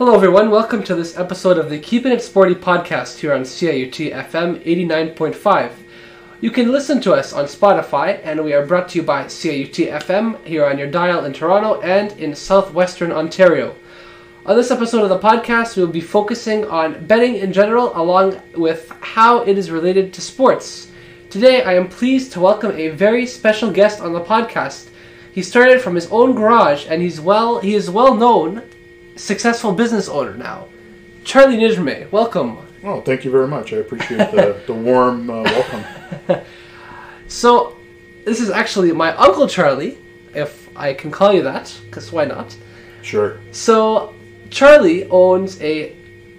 Hello, everyone. Welcome to this episode of the Keeping It Sporty podcast here on CIUT FM 89.5. You can listen to us on Spotify, and we are brought to you by CIUT FM here on your dial in Toronto and in southwestern Ontario. On this episode of the podcast, we will be focusing on betting in general, along with how it is related to sports. Today, I am pleased to welcome a very special guest on the podcast. He started from his own garage, and he's well he is well known, successful business owner now. Charly Nijmeh, welcome. Oh, thank you very much. I appreciate the, the warm uh, welcome. So, this is actually my uncle Charly, if I can call you that, because why not? Sure. So, Charly owns a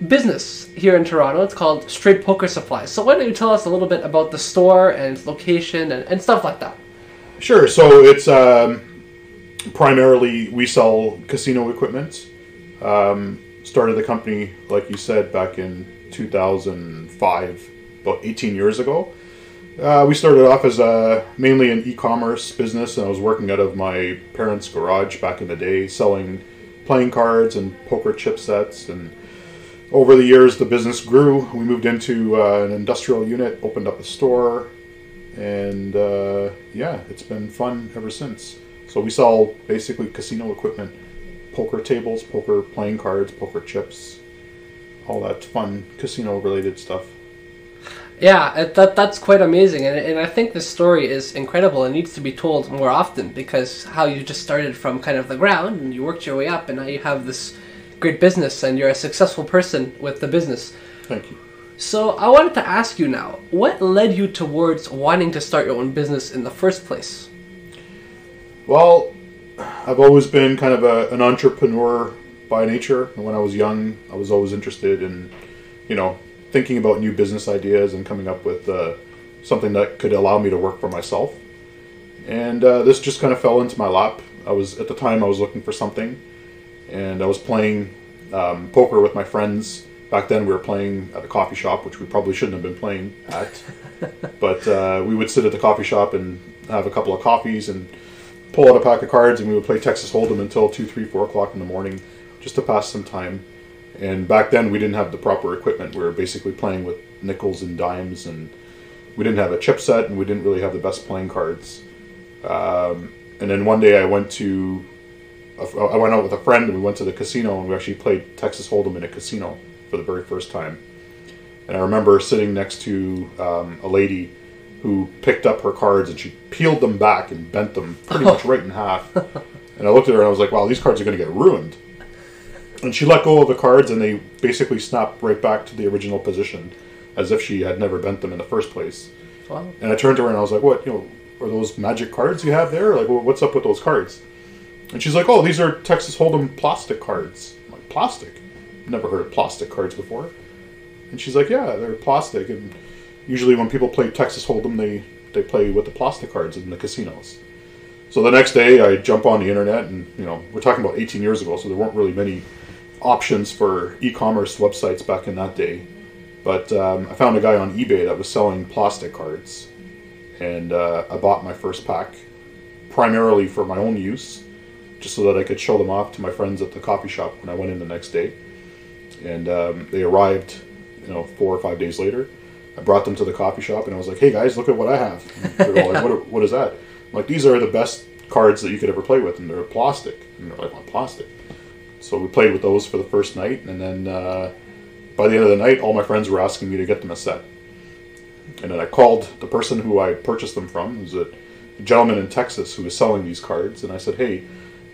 business here in Toronto. It's called Straight Poker Supplies. So, why don't you tell us a little bit about the store and its location and, and stuff like that? Sure. So it's um, primarily we sell casino equipment. Um, started the company, like you said, back in 2005, about 18 years ago. Uh, we started off as a, mainly an e-commerce business, and I was working out of my parents' garage back in the day, selling playing cards and poker chip sets. And over the years, the business grew. We moved into uh, an industrial unit, opened up a store, and uh, yeah, it's been fun ever since. So we sell basically casino equipment, poker tables, poker playing cards, poker chips, all that fun casino-related stuff. Yeah, it, that that's quite amazing, and and I think this story is incredible and needs to be told more often because how you just started from kind of the ground and you worked your way up, and now you have this great business and you're a successful person with the business. Thank you. So I wanted to ask you now, what led you towards wanting to start your own business in the first place? Well, I've always been kind of a, an entrepreneur by nature. And when I was young, I was always interested in, you know, thinking about new business ideas and coming up with uh, something that could allow me to work for myself. And uh, this just kind of fell into my lap. I was at the time I was looking for something, and I was playing um, poker with my friends. Back then, we were playing at a coffee shop, which we probably shouldn't have been playing at. but uh, we would sit at the coffee shop and have a couple of coffees and pull out a pack of cards, and we would play Texas Hold'em until two, three, four o'clock in the morning, just to pass some time. And back then, we didn't have the proper equipment. We were basically playing with nickels and dimes, and we didn't have a chip set, and we didn't really have the best playing cards. Um, and then one day, I went to, I went out with a friend, and we went to the casino, and we actually played Texas Hold'em in a casino for the very first time. And I remember sitting next to um, a lady who picked up her cards and she peeled them back and bent them pretty much right in half. And I looked at her and I was like, wow, these cards are going to get ruined. And she let go of the cards and they basically snapped right back to the original position as if she had never bent them in the first place. Wow. And I turned to her and I was like, what, you know, are those magic cards you have there? Like, what's up with those cards? And she's like, oh, these are Texas Hold'em plastic cards. I'm like, plastic? Never heard of plastic cards before. And she's like, yeah, they're plastic. And usually when people play Texas Hold'em, they, they play with the plastic cards in the casinos. So the next day, I jump on the internet, and you know, we're talking about 18 years ago, so there weren't really many options for e-commerce websites back in that day. But um, I found a guy on eBay that was selling plastic cards, and uh, I bought my first pack primarily for my own use, just so that I could show them off to my friends at the coffee shop when I went in the next day. And um, they arrived, you know, four or five days later. I brought them to the coffee shop, and I was like, "Hey guys, look at what I have." And they're all like, what, "What is that?" I'm like, "These are the best cards that you could ever play with, and they're plastic." And they're like, "Well, plastic." So we played with those for the first night, and then uh, by the end of the night, all my friends were asking me to get them a set. And then I called the person who I purchased them from, who's a gentleman in Texas who was selling these cards, and I said, "Hey,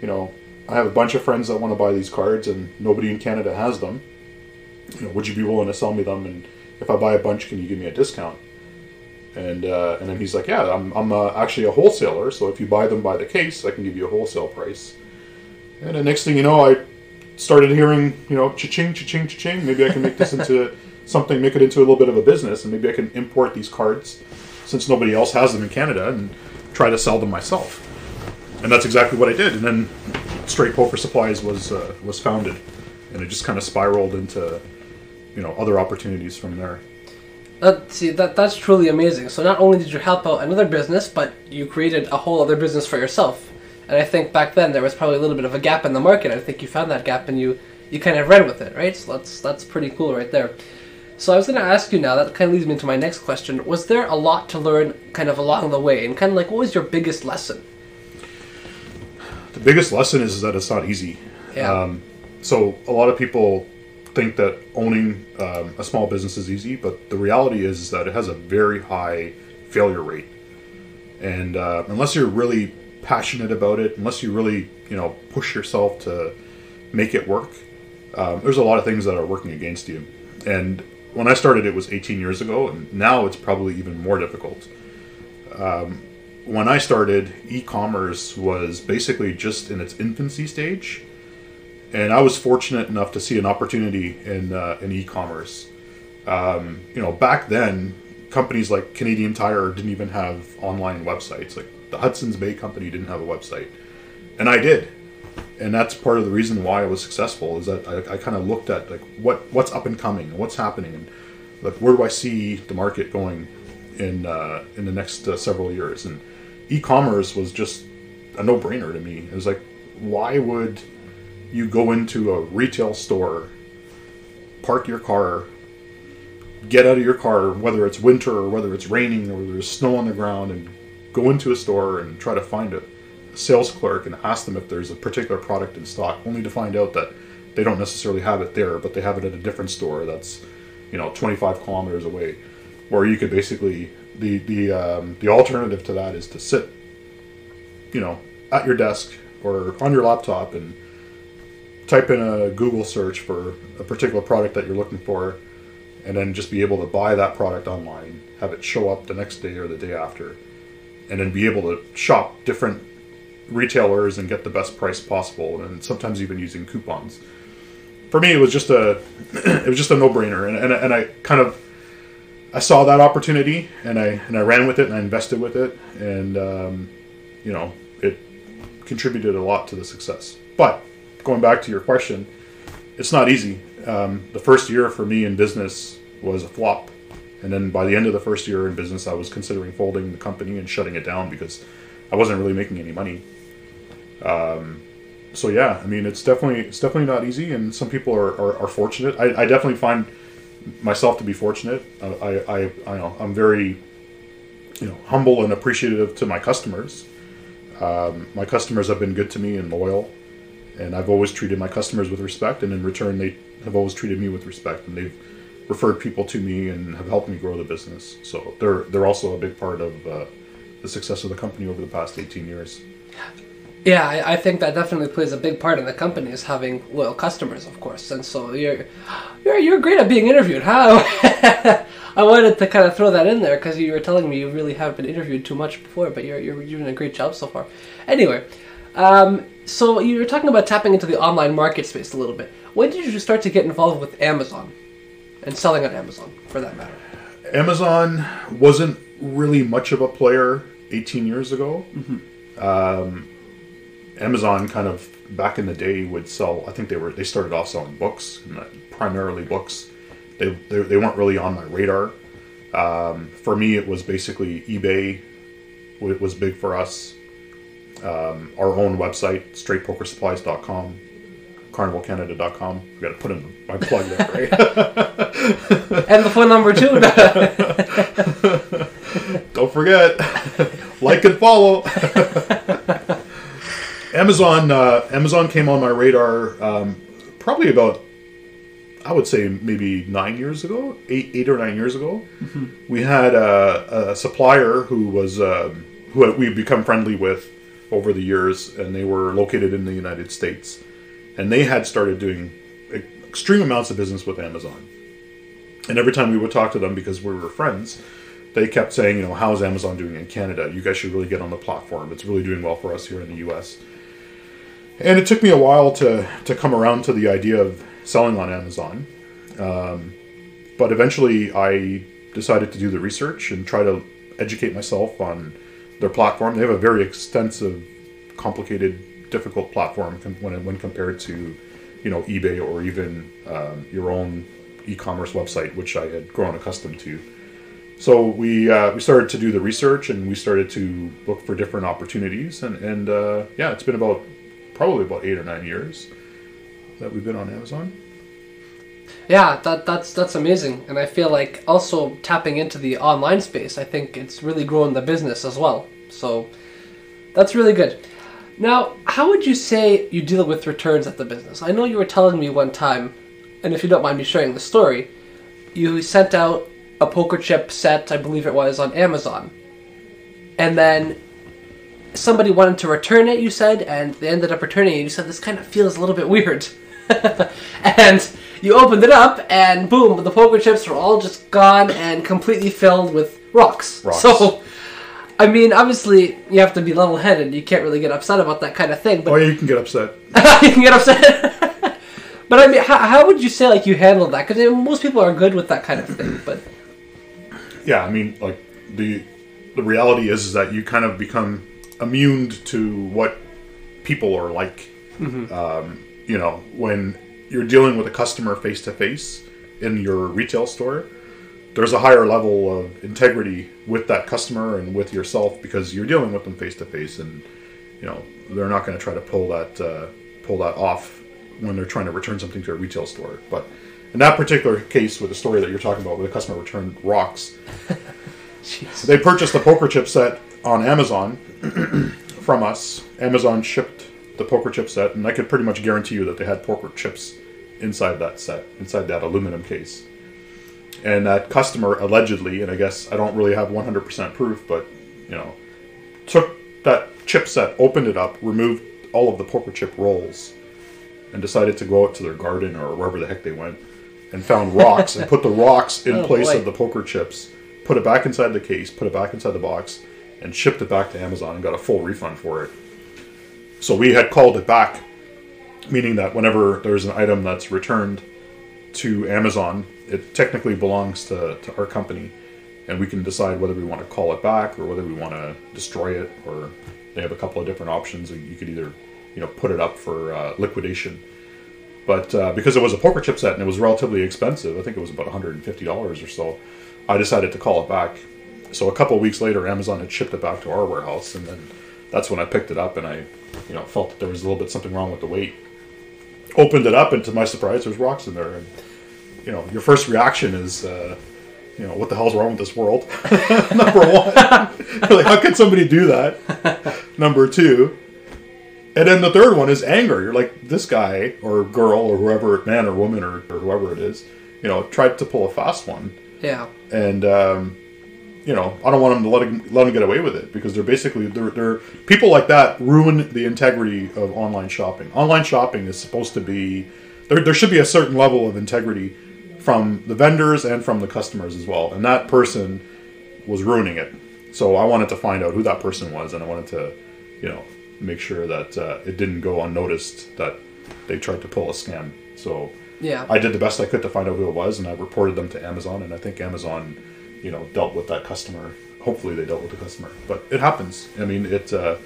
you know, I have a bunch of friends that want to buy these cards, and nobody in Canada has them. You know, would you be willing to sell me them? And if I buy a bunch, can you give me a discount?" And uh, and then he's like, "Yeah, I'm I'm uh, actually a wholesaler, so if you buy them by the case, I can give you a wholesale price." And the next thing you know, I started hearing, you know, cha-ching, cha-ching, cha-ching. Maybe I can make this into something, make it into a little bit of a business, and maybe I can import these cards since nobody else has them in Canada and try to sell them myself. And that's exactly what I did. And then Straight Poker Supplies was uh, was founded, and it just kind of spiraled into, you know, other opportunities from there. Uh, see, that that's truly amazing. So not only did you help out another business, but you created a whole other business for yourself. And I think back then there was probably a little bit of a gap in the market. I think you found that gap and you you kind of ran with it, right? So that's that's pretty cool right there. So I was going to ask you now. That kind of leads me into my next question. Was there a lot to learn, kind of along the way, and kind of like what was your biggest lesson? The biggest lesson is that it's not easy. Yeah. Um, so a lot of people think that owning um, a small business is easy, but the reality is that it has a very high failure rate. And uh, unless you're really passionate about it, unless you really you know push yourself to make it work, um, there's a lot of things that are working against you. And when I started, it was 18 years ago, and now it's probably even more difficult. Um, when I started, e-commerce was basically just in its infancy stage, and I was fortunate enough to see an opportunity in uh, in e-commerce. Um, you know, back then, companies like Canadian Tire didn't even have online websites. Like the Hudson's Bay Company didn't have a website, and I did, and that's part of the reason why I was successful. Is that I, I kind of looked at like what what's up and coming, and what's happening, and like where do I see the market going in uh, in the next uh, several years, and e-commerce was just a no-brainer to me. It was like, why would you go into a retail store, park your car, get out of your car, whether it's winter or whether it's raining or there's snow on the ground, and go into a store and try to find a sales clerk and ask them if there's a particular product in stock, only to find out that they don't necessarily have it there, but they have it at a different store that's, you know, 25 kilometers away. Where you could basically the the um, the alternative to that is to sit, you know, at your desk or on your laptop and type in a Google search for a particular product that you're looking for, and then just be able to buy that product online, have it show up the next day or the day after, and then be able to shop different retailers and get the best price possible, and sometimes even using coupons. For me, it was just a it was just a no brainer, and, and and I kind of I saw that opportunity and I and I ran with it and I invested with it, and um, you know it contributed a lot to the success. But going back to your question, it's not easy. Um, the first year for me in business was a flop, and then by the end of the first year in business, I was considering folding the company and shutting it down because I wasn't really making any money. Um, so yeah, I mean, it's definitely it's definitely not easy, and some people are, are, are fortunate. I, I definitely find myself to be fortunate. I, I, I know I'm very, you know, humble and appreciative to my customers. Um, my customers have been good to me and loyal, and I've always treated my customers with respect, and in return, they have always treated me with respect, and they've referred people to me and have helped me grow the business. So they're they're also a big part of uh, the success of the company over the past 18 years. Yeah, I, I, think that definitely plays a big part in the company is having loyal customers, of course. And so you're you're you're great at being interviewed. How I wanted to kind of throw that in there because you were telling me you really haven't been interviewed too much before, but you're you're doing a great job so far. Anyway, um, so you were talking about tapping into the online market space a little bit. When did you start to get involved with Amazon and selling on Amazon, for that matter? Amazon wasn't really much of a player 18 years ago. Mm-hmm. Um, Amazon kind of back in the day would sell. I think they were they started off selling books, primarily books. They they, they weren't really on my radar. Um, for me, it was basically eBay. It was big for us. Um, our own website, straightpokersupplies.com, carnivalcanada.com. We got to put in my plug there, right? and the phone number too. Don't forget, like and follow. Amazon uh, Amazon came on my radar um, probably about I would say maybe nine years ago, eight eight or nine years ago. Mm-hmm. We had a, a, supplier who was um, who we've become friendly with over the years, and they were located in the United States, and they had started doing extreme amounts of business with Amazon. And every time we would talk to them because we were friends, they kept saying, you know, how is Amazon doing in Canada? You guys should really get on the platform. It's really doing well for us here in the U.S. And it took me a while to, to come around to the idea of selling on Amazon. Um, but eventually I decided to do the research and try to educate myself on their platform. They have a very extensive, complicated, difficult platform when, when compared to, you know, eBay or even um, your own e-commerce website, which I had grown accustomed to. So we uh, we started to do the research and we started to look for different opportunities and and uh, yeah, it's been about probably about eight or nine years. that we've been on Amazon. Yeah, that that's that's amazing, and I feel like also tapping into the online space. I think it's really growing the business as well. So that's really good. Now, how would you say you deal with returns at the business? I know you were telling me one time, and if you don't mind me sharing the story, you sent out a poker chip set, I believe it was, on Amazon, and then somebody wanted to return it. You said, and they ended up returning it. You said this kind of feels a little bit weird, and you opened it up, and boom, the poker chips were all just gone and completely filled with rocks. Rocks. So, I mean, obviously, you have to be level headed. You can't really get upset about that kind of thing, but Oh, you can get upset. you can get upset. but I mean, how, how would you say like you handled that? Because most people are good with that kind of thing, but Yeah, I mean, like the the reality is, is that you kind of become immune to what people are like. Um, you know, when you're dealing with a customer face to face in your retail store, there's a higher level of integrity with that customer and with yourself because you're dealing with them face to face, and you know they're not going to try to pull that uh, pull that off when they're trying to return something to a retail store. But in that particular case, with the story that you're talking about, where the customer returned rocks, they purchased the poker chip set on Amazon from us. Amazon shipped the poker chip set, and I could pretty much guarantee you that they had poker chips inside that set, inside that aluminum case. And that customer allegedly, and I guess I don't really have 100% proof, but you know, took that chip set, opened it up, removed all of the poker chip rolls, and decided to go out to their garden or wherever the heck they went, and found rocks and put the rocks in Oh, place boy. of the poker chips, put it back inside the case, put it back inside the box, and shipped it back to Amazon and got a full refund for it. So we had called it back, meaning that whenever there's an item that's returned to Amazon, it technically belongs to, to our company, and we can decide whether we want to call it back or whether we want to destroy it, or they have a couple of different options. You could either, you know, put it up for uh, liquidation. But uh, because it was a poker chip set and it was relatively expensive, I think it was about $150 or so, I decided to call it back. So a couple weeks later, Amazon had shipped it back to our warehouse, and then that's when I picked it up and I, you know, felt that there was a little bit something wrong with the weight. Opened it up, and to my surprise, there's rocks in there. And you know, your first reaction is, uh, you know, what the hell's wrong with this world? Number one, like how could somebody do that? Number two, and then the third one is anger. You're like, this guy or girl or whoever, man or woman or, or whoever it is, you know, tried to pull a fast one Yeah, and um, you know I don't want them to let him, let them get away with it because they're basically they're, they're people like that ruin the integrity of online shopping. Online shopping is supposed to be there. There should be a certain level of integrity from the vendors and from the customers as well, and that person was ruining it. So I wanted to find out who that person was, and I wanted to, you know, make sure that uh, it didn't go unnoticed that they tried to pull a scam. So yeah. I did the best I could to find out who it was, and I reported them to Amazon, and I think Amazon, you know, dealt with that customer. Hopefully, they dealt with the customer, but it happens. I mean, it uh,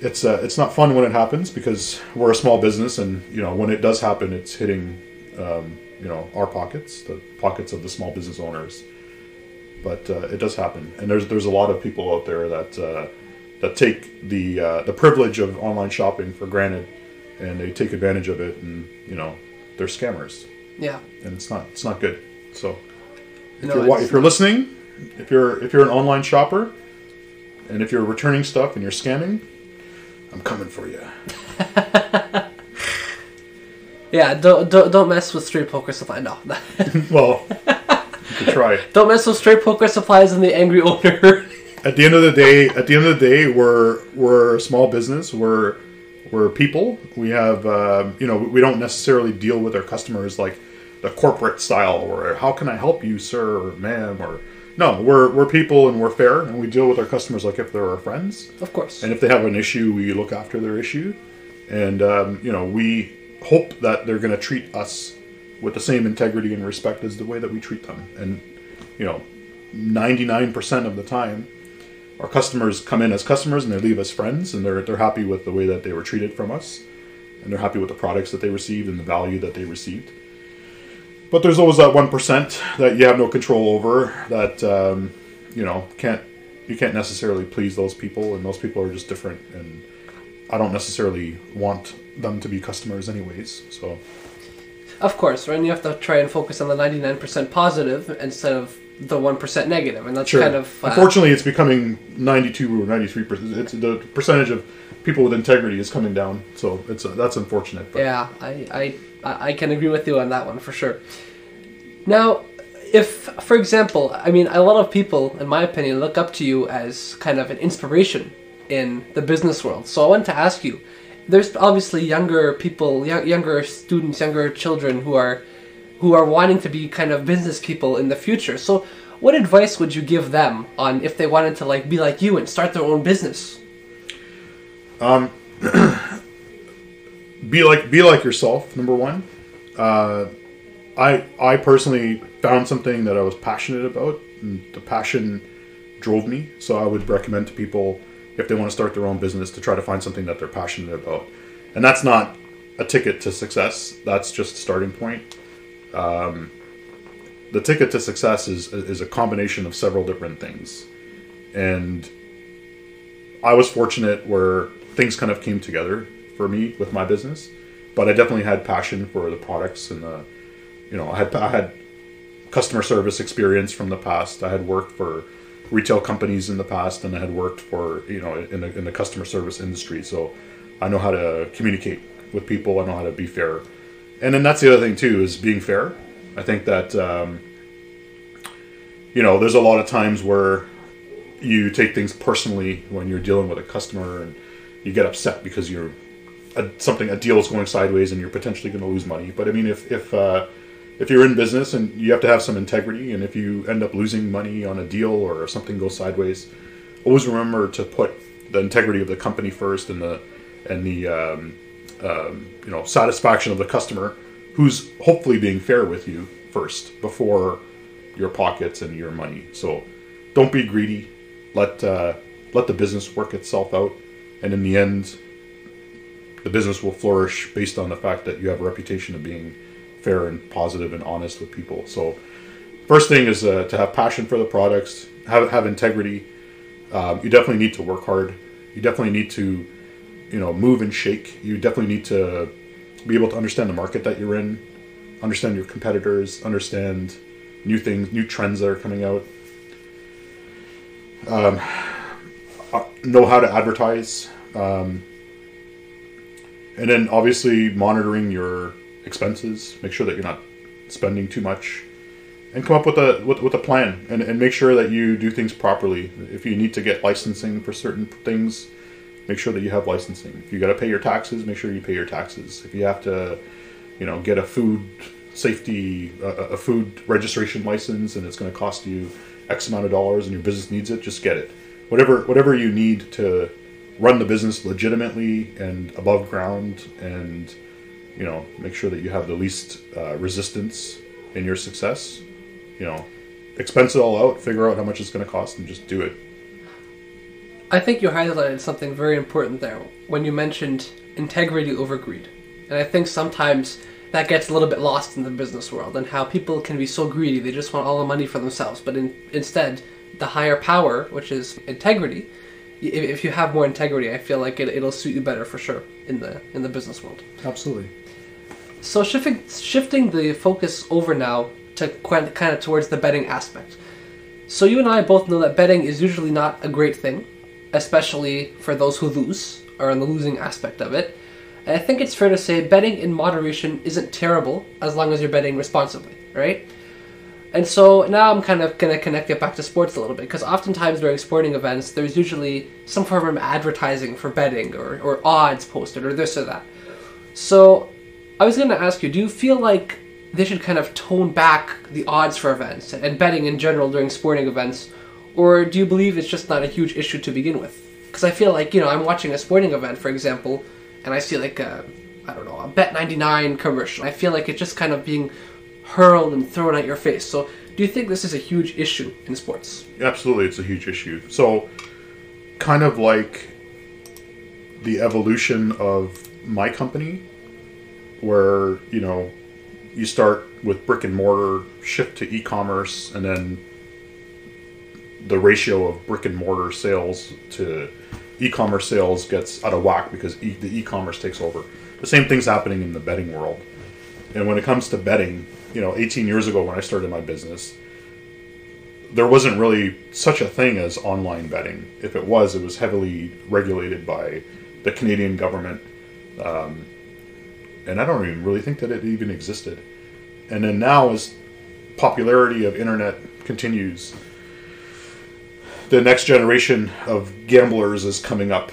it's uh, it's not fun when it happens because we're a small business, and you know, when it does happen, it's hitting um, you know our pockets, the pockets of the small business owners. But uh, it does happen, and there's there's a lot of people out there that uh, that take the uh, the privilege of online shopping for granted, and they take advantage of it, and you know, they're scammers yeah. and it's not it's not good. So if No, you're if you're listening, if you're if you're an online shopper, and if you're returning stuff and you're scamming, I'm coming for you. Yeah, don't, don't don't mess with straight poker supply. No, well, you could try. don't mess with straight poker supplies and the angry owner. At the end of the day, at the end of the day, we're we're a small business. We're we're people. We have um, you know we don't necessarily deal with our customers like the corporate style or how can I help you, sir or ma'am or no. We're we're people and we're fair and we deal with our customers like if they're our friends. of course. And if they have an issue, we look after their issue. And, um, you know, we hope that they're going to treat us with the same integrity and respect as the way that we treat them. And, you know, 99% of the time, our customers come in as customers and they leave as friends and they're, they're happy with the way that they were treated from us. And they're happy with the products that they received and the value that they received. But there's always that 1% that you have no control over that, um, you know, can't you can't necessarily please those people, and those people are just different. And I don't necessarily want them to be customers anyways. So Of course, right? And you have to try and focus on the 99% positive instead of the 1% negative, and that's sure. kind of uh, Unfortunately, it's becoming 92 or 93 percent. It's the percentage of people with integrity is coming down. So it's uh that's unfortunate. But Yeah, I, I I can agree with you on that one for sure. Now, if for example, I mean, a lot of people, in my opinion, look up to you as kind of an inspiration in the business world. So I wanted to ask you. There's obviously younger people, young, younger students, younger children who are who are wanting to be kind of business people in the future. So, what advice would you give them on if they wanted to like be like you and start their own business? Um, be like be like yourself. Number one, uh, I I personally found something that I was passionate about, and the passion drove me. So I would recommend to people if they want to start their own business to try to find something that they're passionate about, and that's not a ticket to success. That's just a starting point. Um, the ticket to success is is a combination of several different things, and I was fortunate where things kind of came together for me with my business, but I definitely had passion for the products and the, you know, I had I had customer service experience from the past. I had worked for retail companies in the past, and I had worked for you know in the in the customer service industry. So I know how to communicate with people. I know how to be fair, and then that's the other thing too is being fair. I think that um, you know there's a lot of times where you take things personally when you're dealing with a customer and you get upset because you're a, something a deal is going sideways and you're potentially going to lose money. But I mean, if if uh, if you're in business and you have to have some integrity, and if you end up losing money on a deal or something goes sideways, always remember to put the integrity of the company first and the and the um, um, you know satisfaction of the customer, who's hopefully being fair with you first before your pockets and your money. So don't be greedy. Let uh, let the business work itself out, and in the end, the business will flourish based on the fact that you have a reputation of being fair and positive and honest with people. So, first thing is uh, to have passion for the products, have have integrity. Um, you definitely need to work hard. You definitely need to, you know, move and shake. You definitely need to be able to understand the market that you're in, understand your competitors, understand new things, new trends that are coming out. Um, uh, know how to advertise. Um, and then obviously monitoring your expenses, make sure that you're not spending too much, and come up with a with, with a plan and, and make sure that you do things properly. If you need to get licensing for certain things, make sure that you have licensing. If you got to pay your taxes, make sure you pay your taxes. If you have to, you know, get a food safety a, a food registration license and it's going to cost you X amount of dollars and your business needs it, just get it. Whatever whatever you need to run the business legitimately and above ground and you know make sure that you have the least uh, resistance in your success you know expense it all out figure out how much it's going to cost and just do it I think you highlighted something very important there when you mentioned integrity over greed. And I think sometimes that gets a little bit lost in the business world and how people can be so greedy, they just want all the money for themselves. But in, instead, the higher power, which is integrity, if you have more integrity, I feel like it, it'll suit you better for sure in the in the business world. absolutely So shifting shifting the focus over now to kind kind of towards the betting aspect. So you and I both know that betting is usually not a great thing, especially for those who lose or in the losing aspect of it. And I think it's fair to say betting in moderation isn't terrible as long as you're betting responsibly, right? And so now I'm kind of going to connect it back to sports a little bit because oftentimes during sporting events, there's usually some form of advertising for betting or, or odds posted or this or that. So I was going to ask you, do you feel like they should kind of tone back the odds for events and betting in general during sporting events, or do you believe it's just not a huge issue to begin with? Because I feel like you know I'm watching a sporting event, for example, and I see like a I don't know a Bet99 commercial. I feel like it's just kind of being hurled and thrown at your face. So do you think this is a huge issue in sports? absolutely it's a huge issue so kind of like the evolution of my company where you know you start with brick and mortar shift to e-commerce and then the ratio of brick and mortar sales to e-commerce sales gets out of whack because e- the e-commerce takes over. The same thing's happening in the betting world. And when it comes to betting, you know, 18 years ago when I started my business, there wasn't really such a thing as online betting. If it was, it was heavily regulated by the Canadian government. Um, and I don't even really think that it even existed. And then now, as popularity of internet continues, the next generation of gamblers is coming up,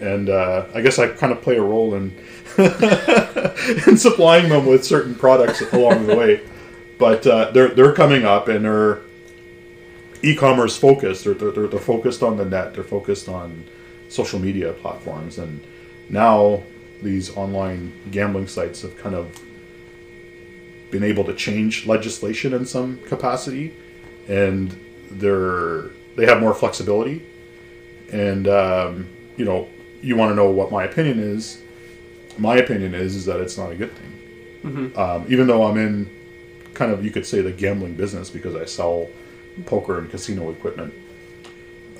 and uh, I guess I kind of play a role in in supplying them with certain products along the way. But uh, they're they're coming up, and they're e-commerce focused. They're, they're they're focused on the net. They're focused on social media platforms, and now these online gambling sites have kind of been able to change legislation in some capacity, and they're they have more flexibility. And um, you know, you want to know what my opinion is. My opinion is is that it's not a good thing. Um, even though I'm in kind of you could say the gambling business because I sell poker and casino equipment.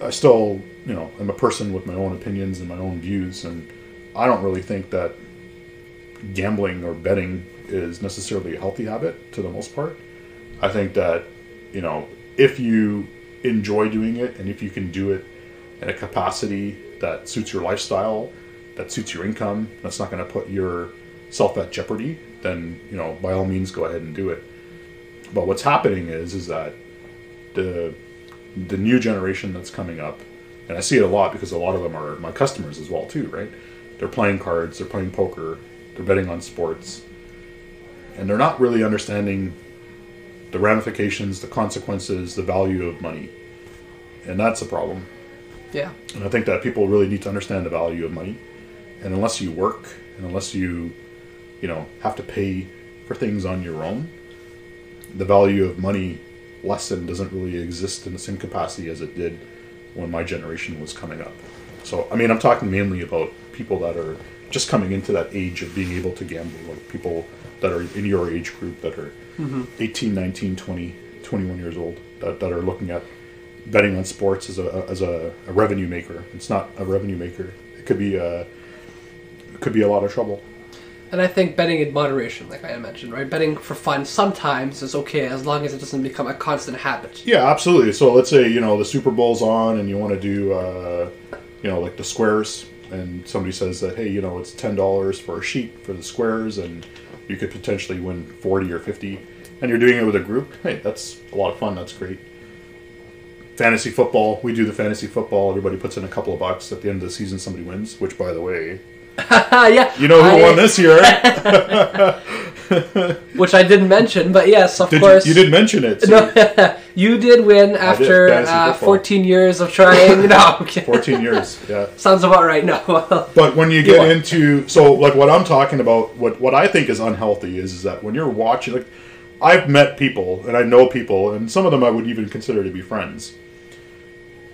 I still, you know, I'm a person with my own opinions and my own views, and I don't really think that gambling or betting is necessarily a healthy habit to the most part. I think that, you know, if you enjoy doing it and if you can do it in a capacity that suits your lifestyle, that suits your income, that's not going to put yourself at jeopardy, then, you know, by all means go ahead and do it. But what's happening is is that the the new generation that's coming up, and I see it a lot because a lot of them are my customers as well too, right? They're playing cards, they're playing poker, they're betting on sports, and they're not really understanding the ramifications, the consequences, the value of money, and that's a problem. Yeah. And I think that people really need to understand the value of money, and unless you work and unless you, you know, have to pay for things on your own, the value of money lesson doesn't really exist in the same capacity as it did when my generation was coming up. So, I mean, I'm talking mainly about people that are just coming into that age of being able to gamble, like people that are in your age group that are mm-hmm. 18, 19, 20, 21 years old, that, that are looking at betting on sports as a, as a, a revenue maker. It's not a revenue maker. It could be a, could be a lot of trouble. And I think betting in moderation, like I mentioned, right? Betting for fun sometimes is okay as long as it doesn't become a constant habit. Yeah, absolutely. So let's say you know the Super Bowl's on, and you want to do, uh, you know, like the squares, and somebody says that hey, you know, it's ten dollars for a sheet for the squares, and you could potentially win forty or fifty, and you're doing it with a group. Hey, that's a lot of fun. That's great. Fantasy football, we do the fantasy football. Everybody puts in a couple of bucks. At the end of the season, somebody wins. Which, by the way, yeah. you know who I- won this year? Which I didn't mention, but yes, of Did course. you, you did mention it. So No, you did win after Fantasy uh, 14 years of trying. no, okay. 14 years. Yeah. Sounds about right. No, But when you You get are. into so like what I'm talking about, what what I think is unhealthy is is that when you're watching like I've met people and I know people and some of them I would even consider to be friends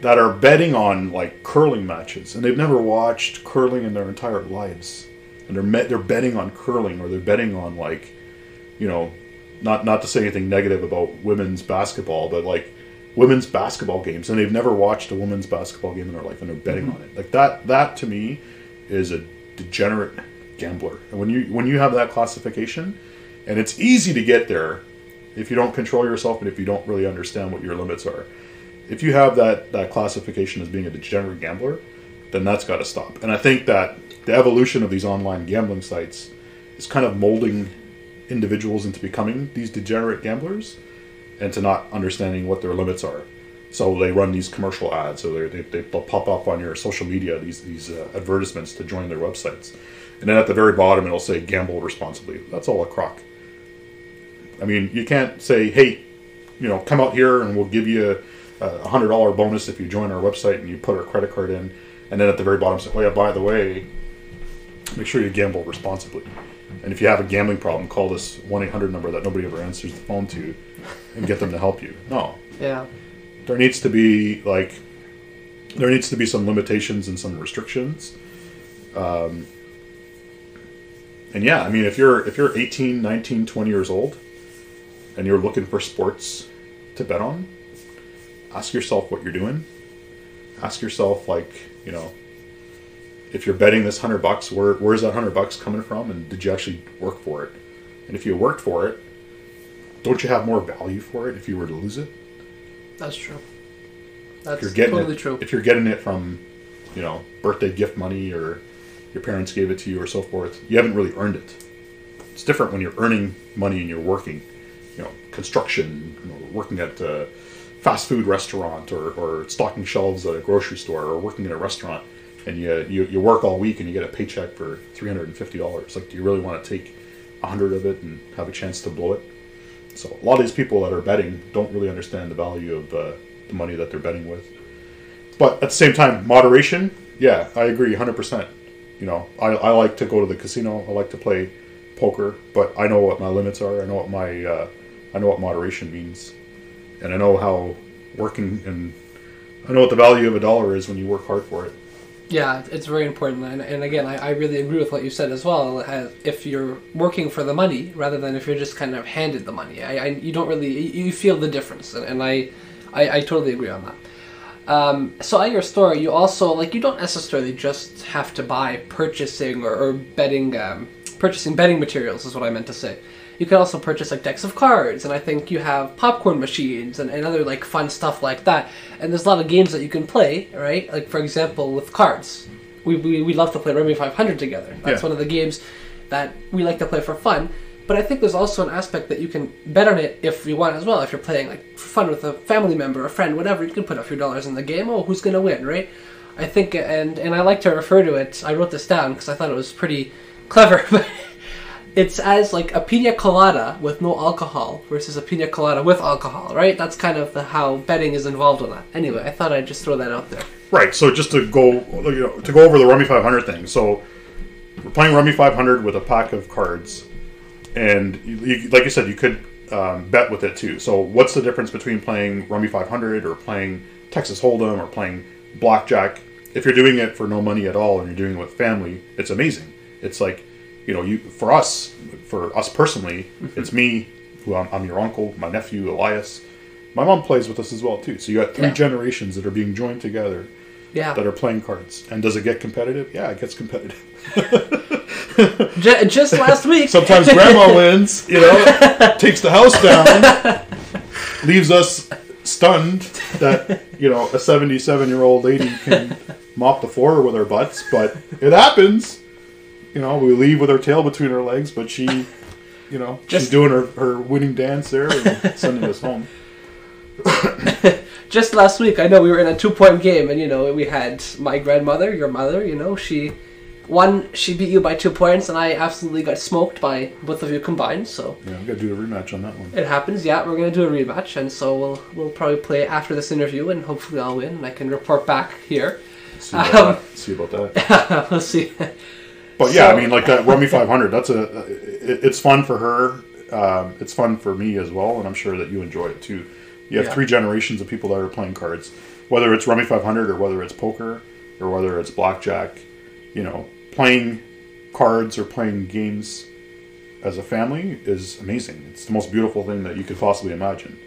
that are betting on like curling matches and they've never watched curling in their entire lives and they're met, they're betting on curling or they're betting on like you know not not to say anything negative about women's basketball but like women's basketball games and they've never watched a women's basketball game in their life and they're betting mm-hmm. on it. Like that that to me is a degenerate gambler. And when you when you have that classification and it's easy to get there if you don't control yourself and if you don't really understand what your limits are if you have that that classification as being a degenerate gambler then that's got to stop and i think that the evolution of these online gambling sites is kind of molding individuals into becoming these degenerate gamblers and to not understanding what their limits are. So they run these commercial ads, so they, they, they'll pop up on your social media these these uh, advertisements to join their websites, and then at the very bottom it'll say "gamble responsibly." That's all a crock. I mean, you can't say, "Hey, you know, come out here and we'll give you a hundred dollar bonus if you join our website and you put our credit card in," and then at the very bottom say, "Oh yeah, by the way, make sure you gamble responsibly." And if you have a gambling problem, call this 1 800 number that nobody ever answers the phone to and get them to help you. No. yeah. There needs to be, like, there needs to be some limitations and some restrictions. Um, and yeah, I mean, if you're if you're 18, 19, 20 years old and you're looking for sports to bet on, ask yourself what you're doing. Ask yourself, like, you know, if you're betting this hundred bucks, where where's that hundred bucks coming from, and did you actually work for it? And if you worked for it, don't you have more value for it if you were to lose it? That's true. If That's you're getting totally it, true. if you're getting it from, you know, birthday gift money or your parents gave it to you or so forth, you haven't really earned it. It's different when you're earning money and you're working, you know, construction, you know, working at a fast food restaurant or, or stocking shelves at a grocery store or working in a restaurant and you, you, you work all week and you get a paycheck for $350. Like, do you really want to take a hundred of it and have a chance to blow it? So a lot of these people that are betting don't really understand the value of uh, the money that they're betting with. But at the same time, moderation, yeah, I agree 100%. You know, I, I like to go to the casino. I like to play poker, but I know what my limits are. I know what my uh, I know what moderation means, and I know how working and I know what the value of a dollar is when you work hard for it. Yeah, it's very important, and, and again, I, I really agree with what you said as well. As if you're working for the money rather than if you're just kind of handed the money, I, I you don't really you you feel the difference, and, and I, I I totally agree on that. Um, so at your store, you also like you don't necessarily just have to buy purchasing or, or betting, um, purchasing betting materials is what I meant to say. You can also purchase like decks of cards, and I think you have popcorn machines and, and other like fun stuff like that. And there's a lot of games that you can play, right? Like for example, with cards, we we, we love to play Rummy 500 together. That's Yeah. one of the games that we like to play for fun. But I think there's also an aspect that you can bet on it if you want as well. If you're playing like fun with a family member, a friend, whatever, you can put a few dollars in the game. Oh, who's gonna win, right? I think, and and I like to refer to it. I wrote this down because I thought it was pretty clever. It's as like a pina colada with no alcohol versus a pina colada with alcohol, right? That's kind of the, how betting is involved in that. Anyway, I thought I'd just throw that out there. Right. So just to go, you know, to go over the Rummy 500 thing. So we're playing Rummy 500 with a pack of cards, and you, you, like you said, you could um, bet with it too. So what's the difference between playing Rummy 500 or playing Texas Hold'em or playing blackjack? If you're doing it for no money at all and you're doing it with family, it's amazing. It's like, you know, you for us, for us personally, mm-hmm. it's me, who I'm, I'm your uncle, my nephew Elias. My mom plays with us as well too. So you got three Yeah. generations that are being joined together Yeah, that are playing cards. And does it get competitive? Yeah, it gets competitive. Just last week. Sometimes grandma wins, you know, takes the house down, leaves us stunned that, you know, a 77 year old lady can mop the floor with her butts, but it happens. You know, we leave with our tail between our legs, but she, you know, she's Just- doing her, her winning dance there and sending us home. just last week, I know we were in a two point game, and you know we had my grandmother, your mother. You know she one she beat you by two points, and I absolutely got smoked by both of you combined. So Yeah, we got to do a rematch on that one. it happens. Yeah, we're gonna do a rematch, and so we'll we'll probably play after this interview, and hopefully I'll win, and I can report back here. See about, Um, that. See about that. we'll see. But yeah, So- I mean, like that Rummy 500. That's a. It, it's fun for her. Um, it's fun for me as well, and I'm sure that you enjoy it too. You have Yeah. three generations of people that are playing cards, whether it's Rummy 500 or whether it's poker or whether it's blackjack. You know, playing cards or playing games as a family is amazing. It's the most beautiful thing that you could possibly imagine.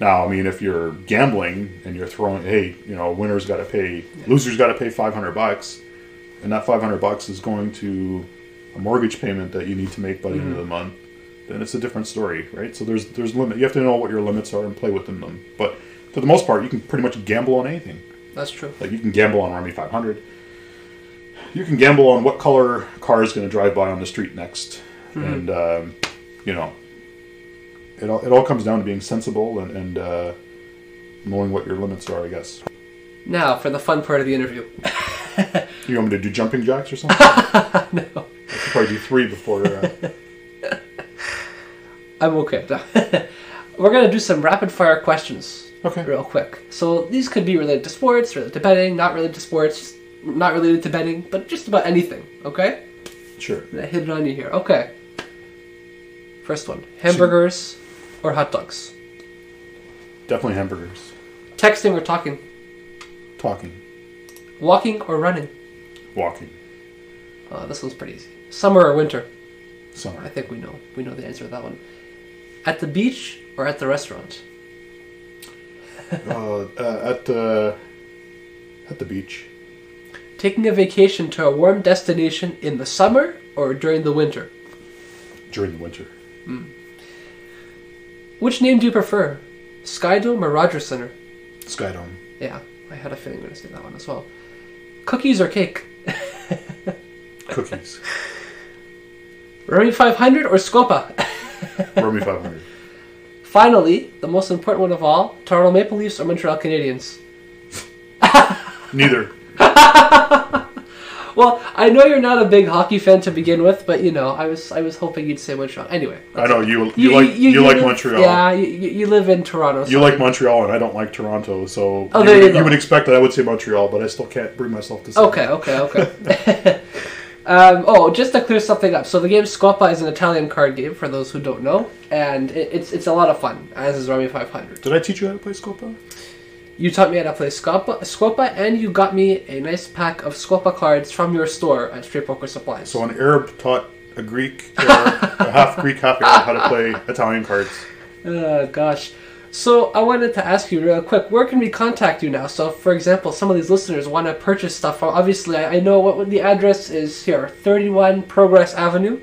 Now, I mean, if you're gambling and you're throwing, hey, you know, winners got to pay, losers got to pay 500 bucks, and that 500 bucks is going to a mortgage payment that you need to make by the end of the month, then it's a different story, right? So there's there's limit. You have to know what your limits are and play within them. But for the most part, you can pretty much gamble on anything. That's true. Like you can gamble on Rummy 500. You can gamble on what color car is going to drive by on the street next, and um, you know, it all, it all comes down to being sensible and, and uh, knowing what your limits are. I guess. Now for the fun part of the interview. You want me to do jumping jacks or something? no. I could probably do three before. Uh, I'm okay. We're gonna do some rapid fire questions okay. real quick. So these could be related to sports, related to betting, not related to sports, not related to betting, but just about anything. Okay? Sure. And I hit it on you here. Okay. First one: hamburgers or hot dogs? Definitely hamburgers. Texting or talking? Talking. Walking or running? Walking. Oh, this one's pretty easy. Summer or winter? Summer. I think we know. We know the answer to that one. At the beach or at the restaurant? uh, uh, at the at the beach. taking a vacation to a warm destination in the summer or during the winter? During the winter. Which name do you prefer? Skydome or Rogers Centre? Skydome. Yeah, I had a feeling you were going to say that one as well. Cookies or cake? Cookies. Rummy 500 or Scopa? Rummy 500. Finally, the most important one of all Toronto Maple Leafs or Montreal Canadiens? Neither. Well, I know you're not a big hockey fan to begin with, but you know, I was I was hoping you'd say Montreal. Anyway, I know you. You, like you, like live- Montreal. Yeah, you, you you live in Toronto. You like Montreal, and I don't like Toronto. So Oh, you, there would, you go. would expect that I would say Montreal, but I still can't bring myself to say. Okay, okay, okay. um, oh, just to clear something up. So the game Scopa is an Italian card game for those who don't know, and it, it's it's a lot of fun. As is Rummy 500. Did I teach you how to play Scopa? You taught me how to play Scopa, Scopa, and you got me a nice pack of Scopa cards from your store at Straight Poker Supplies. So an Arab taught a Greek, or a half Greek, half Arab, how to play Italian cards. Oh gosh. So I wanted to ask you real quick, where can we contact you now? So, for example, some of these listeners want to purchase stuff. Obviously, I, know what, what the address is here, 31 Progress Avenue.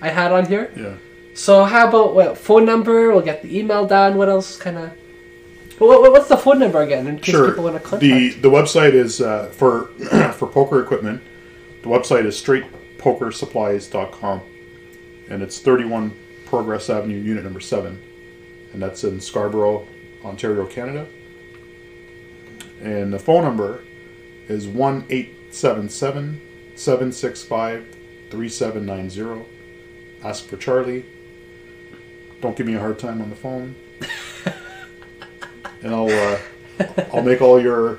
I had on here. Yeah. So how about what phone number? We'll get the email down. What else? Kind of. What, what- what's the phone number again? In case Sure. people want to contact. The the website is uh, for for poker equipment. The website is straightpokersupplies.com, and it's 31 Progress Avenue, unit number seven, and that's in Scarborough, Ontario, Canada. And the phone number is one eight seven seven seven six five three seven nine zero. Ask for Charly. Don't give me a hard time on the phone. And I'll uh, I'll make all your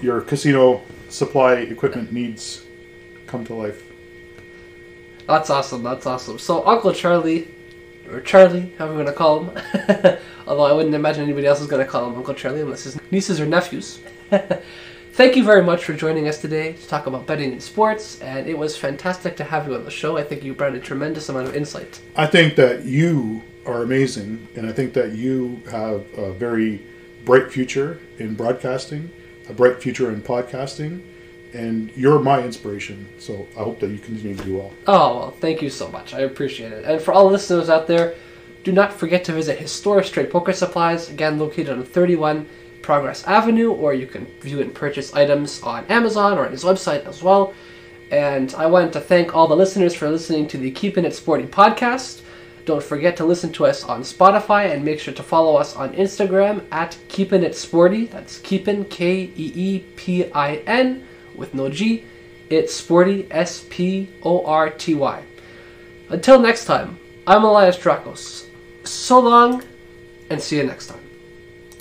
your casino supply equipment needs come to life. That's awesome. That's awesome. So Uncle Charly, or Charly, however you want to call him. Although I wouldn't imagine anybody else is going to call him Uncle Charly unless his nieces or nephews. Thank you very much for joining us today to talk about betting in sports, and it was fantastic to have you on the show. I think you brought a tremendous amount of insight. I think that you are amazing, and I think that you have a very bright future in broadcasting, a bright future in podcasting, and you're my inspiration. So I hope that you continue to do well. Oh, well, thank you so much. I appreciate it. And for all listeners out there, do not forget to visit Historic Straight Poker Supplies, again located on 31 Progress Avenue, or you can view and purchase items on Amazon or on his website as well. And I wanted to thank all the listeners for listening to the Keeping It Sporty podcast. Don't forget to listen to us on Spotify and make sure to follow us on Instagram at Keepin' It Sporty. That's Keepin' K E E P I N with no G. It's Sporty S P O R T Y. Until next time, I'm Elias Drakos. So long, and see you next time.